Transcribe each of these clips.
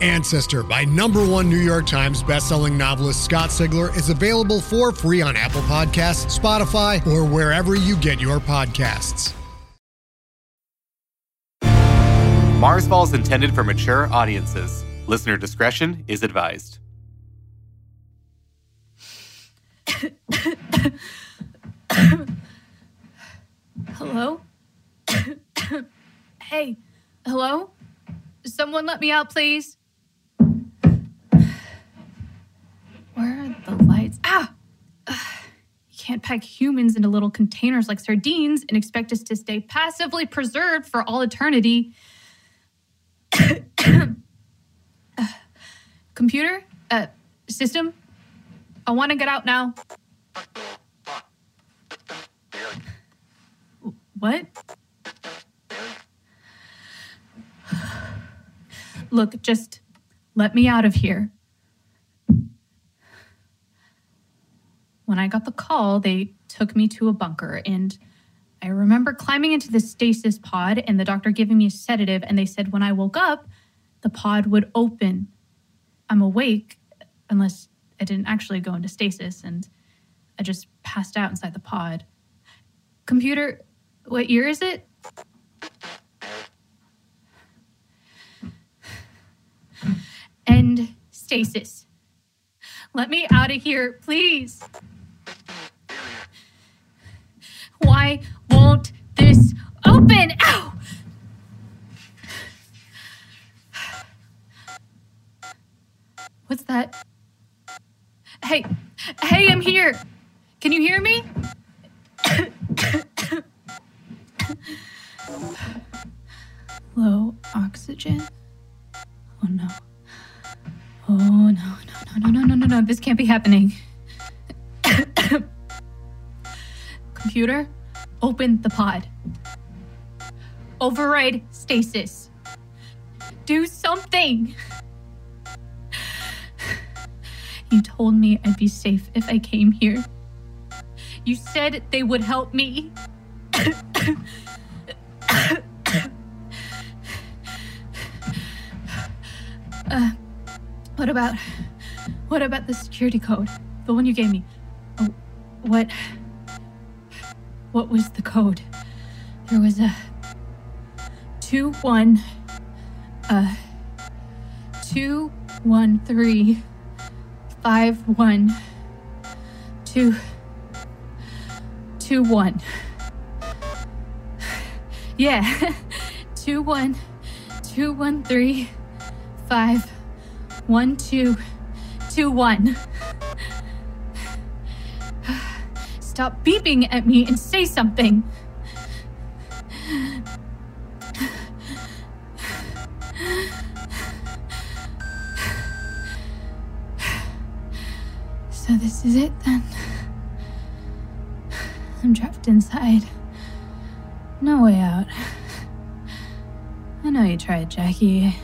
Ancestor by number one New York Times bestselling novelist Scott Sigler is available for free on Apple Podcasts, Spotify, or wherever you get your podcasts. Marsfall is intended for mature audiences. Listener discretion is advised. Hello? hey, hello? Someone let me out, please. Where are the lights? Ah! Ugh. You can't pack humans into little containers like sardines and expect us to stay passively preserved for all eternity. Computer? Uh, system? I want to get out now. What? Look, just let me out of here. I got the call, they took me to a bunker, and I remember climbing into the stasis pod and the doctor giving me a sedative, and they said when I woke up, the pod would open. I'm awake, unless I didn't actually go into stasis, and I just passed out inside the pod. Computer, what year is it? End stasis. Let me out of here, please. Why won't this open? Ow! What's that? Hey, hey, I'm here. Can you hear me? Low oxygen. Oh no. Oh no, no, no, no, no, no, no, no. This can't be happening. Computer, open the pod. Override stasis. Do something. You told me I'd be safe if I came here. You said they would help me. uh, what about what about the security code? The one you gave me. Oh, what what was the code? There was a two one uh two one three five one two two one. Yeah. two one two one three five one two two one. Stop beeping at me and say something. So this is it then. I'm trapped inside. No way out. I know you tried, Jackie.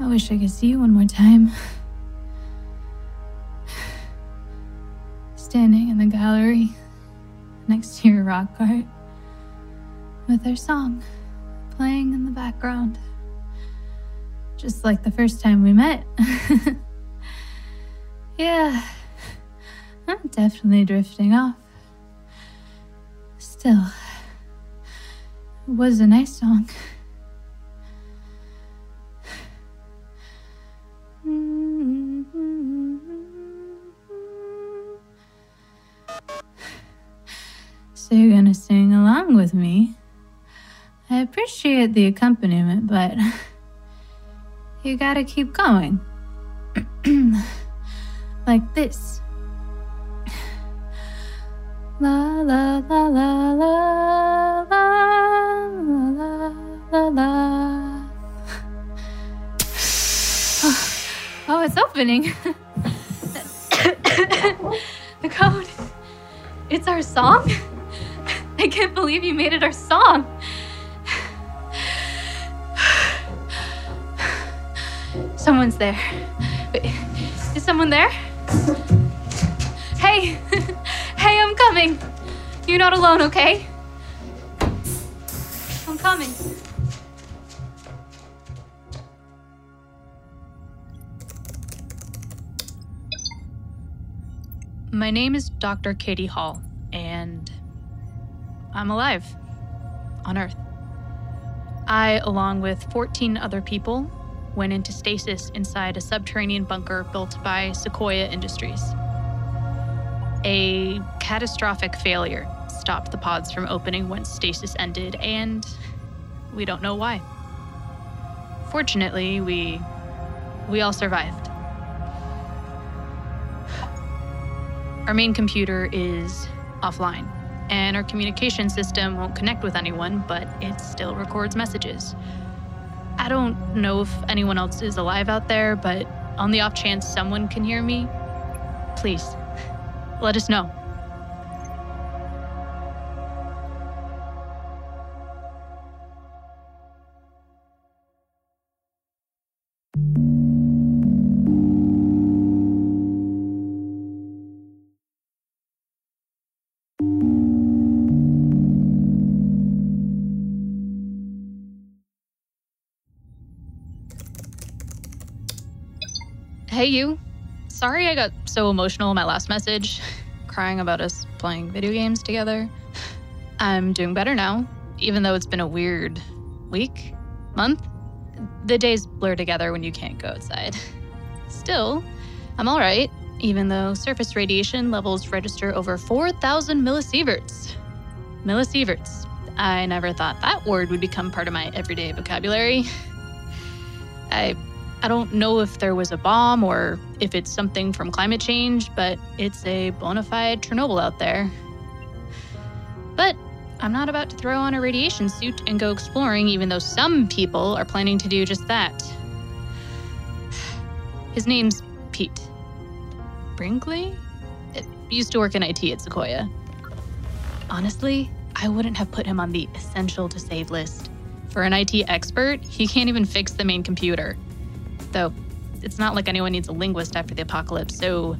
I wish I could see you one more time. Gallery next to your rock art with our song playing in the background. Just like the first time we met. yeah, I'm definitely drifting off. Still, it was a nice song. Along with me? I appreciate the accompaniment, but you gotta keep going. like this. La la la la la la la la la. Oh, oh, it's opening. The code. It's our song. I can't believe you made it our song. Someone's there. Wait, is someone there? Hey, hey, I'm coming. You're not alone, okay? I'm coming. My name is Dr. Katie Hall, I'm alive on Earth. I, along with 14 other people, went into stasis inside a subterranean bunker built by Sequoia Industries. A catastrophic failure stopped the pods from opening once stasis ended, and we don't know why. Fortunately, we we all survived. Our main computer is offline, and our communication system won't connect with anyone, but it still records messages. I don't know if anyone else is alive out there, but on the off chance someone can hear me, please let us know. Hey, you. Sorry I got so emotional in my last message, crying about us playing video games together. I'm doing better now, even though it's been a weird week, month. The days blur together when you can't go outside. Still, I'm all right, even though surface radiation levels register over 4,000 millisieverts. Millisieverts. I never thought that word would become part of my everyday vocabulary. I I don't know if there was a bomb or if it's something from climate change, but it's a bona fide Chernobyl out there. But I'm not about to throw on a radiation suit and go exploring, even though some people are planning to do just that. His name's Pete. Brinkley? It used to work in IT at Sequoia. Honestly, I wouldn't have put him on the essential to save list. For an IT expert, he can't even fix the main computer though it's not like anyone needs a linguist after the apocalypse, so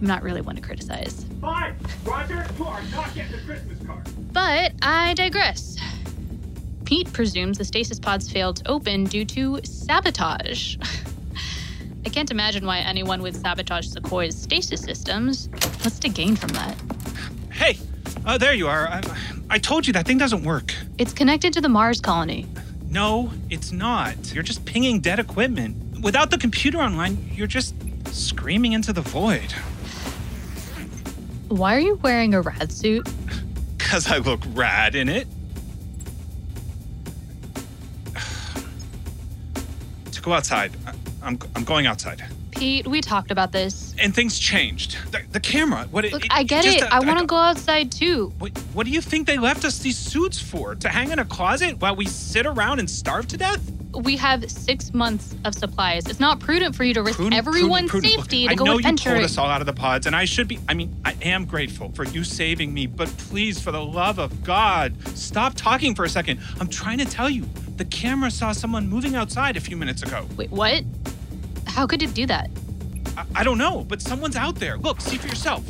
I'm not really one to criticize. Fine, Roger, you are not getting the Christmas card. But I digress. Pete presumes the stasis pods failed to open due to sabotage. I can't imagine why anyone would sabotage Sequoia's stasis systems. What's to gain from that? Hey, uh, there you are. I, I told you that thing doesn't work. It's connected to the Mars colony. No, it's not. You're just pinging dead equipment without the computer online, you're just screaming into the void. Why are you wearing a rad suit? Because I look rad in it. to go outside. I'm, I'm going outside. Pete, we talked about this. And things changed. The, the camera. What? Look, it, I get it. I want to go outside too. What, what do you think they left us these suits for? To hang in a closet while we sit around and starve to death? We have six months of supplies. It's not prudent for you to risk Prudent, everyone's prudent, prudent. safety Look, to I go know you pulled us all out of the pods, and I should be. I mean, I am grateful for you saving me, but please, for the love of God, stop talking for a second. I'm trying to tell you. The camera saw someone moving outside a few minutes ago. Wait, what? How could it do that? I, I don't know, but someone's out there. Look, see for yourself.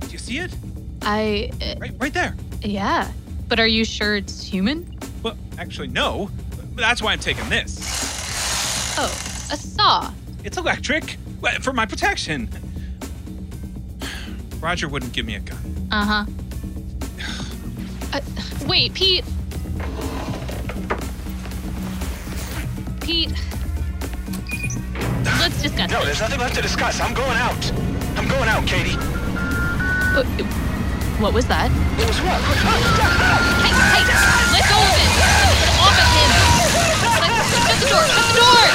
Do you see it? I. Uh, Right, right there. yeah. But are you sure it's human? Well, actually, no. But that's why I'm taking this. Oh, a saw. It's electric Well, for my protection. Roger wouldn't give me a gun. Uh huh. Uh, wait, Pete. Pete. Let's discuss No, there's nothing left to discuss. I'm going out. I'm going out, Katie. Uh, What was that? It was what? Hey, hey, let go of it! Door! The door!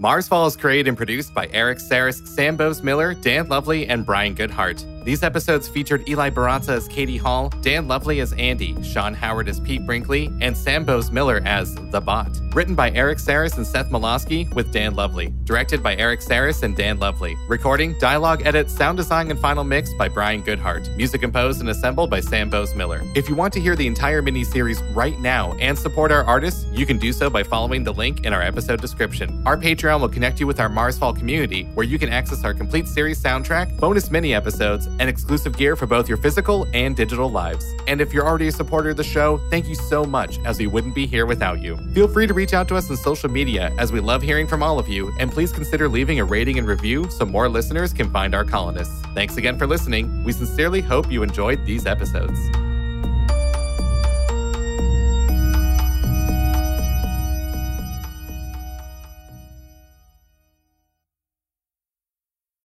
Marsfall is created and produced by Erik Saras, Sam Boase-Miller, Dan Lovley, and Brian Goodheart. These episodes featured Eli Barraza as Katie Hall, Dan Lovley as ANDI, Sean Howard as Pete Brinkley, and Sam Boase-Miller as The Bot. Written by Erik Saras and Seth Mlawski with Dan Lovley. Directed by Erik Saras and Dan Lovley. Recording, dialogue edit, sound design, and final mix by Brian Goodheart. Music composed and assembled by Sam Boase-Miller. If you want to hear the entire miniseries right now and support our artists, you can do so by following the link in our episode description. Our Patreon will connect you with our Marsfall community, where you can access our complete series soundtrack, bonus mini episodes, and exclusive gear for both your physical and digital lives. And if you're already a supporter of the show, thank you so much, as we wouldn't be here without you. Feel free to reach out to us on social media, as we love hearing from all of you, and please consider leaving a rating and review so more listeners can find our colonists. Thanks again for listening. We sincerely hope you enjoyed these episodes.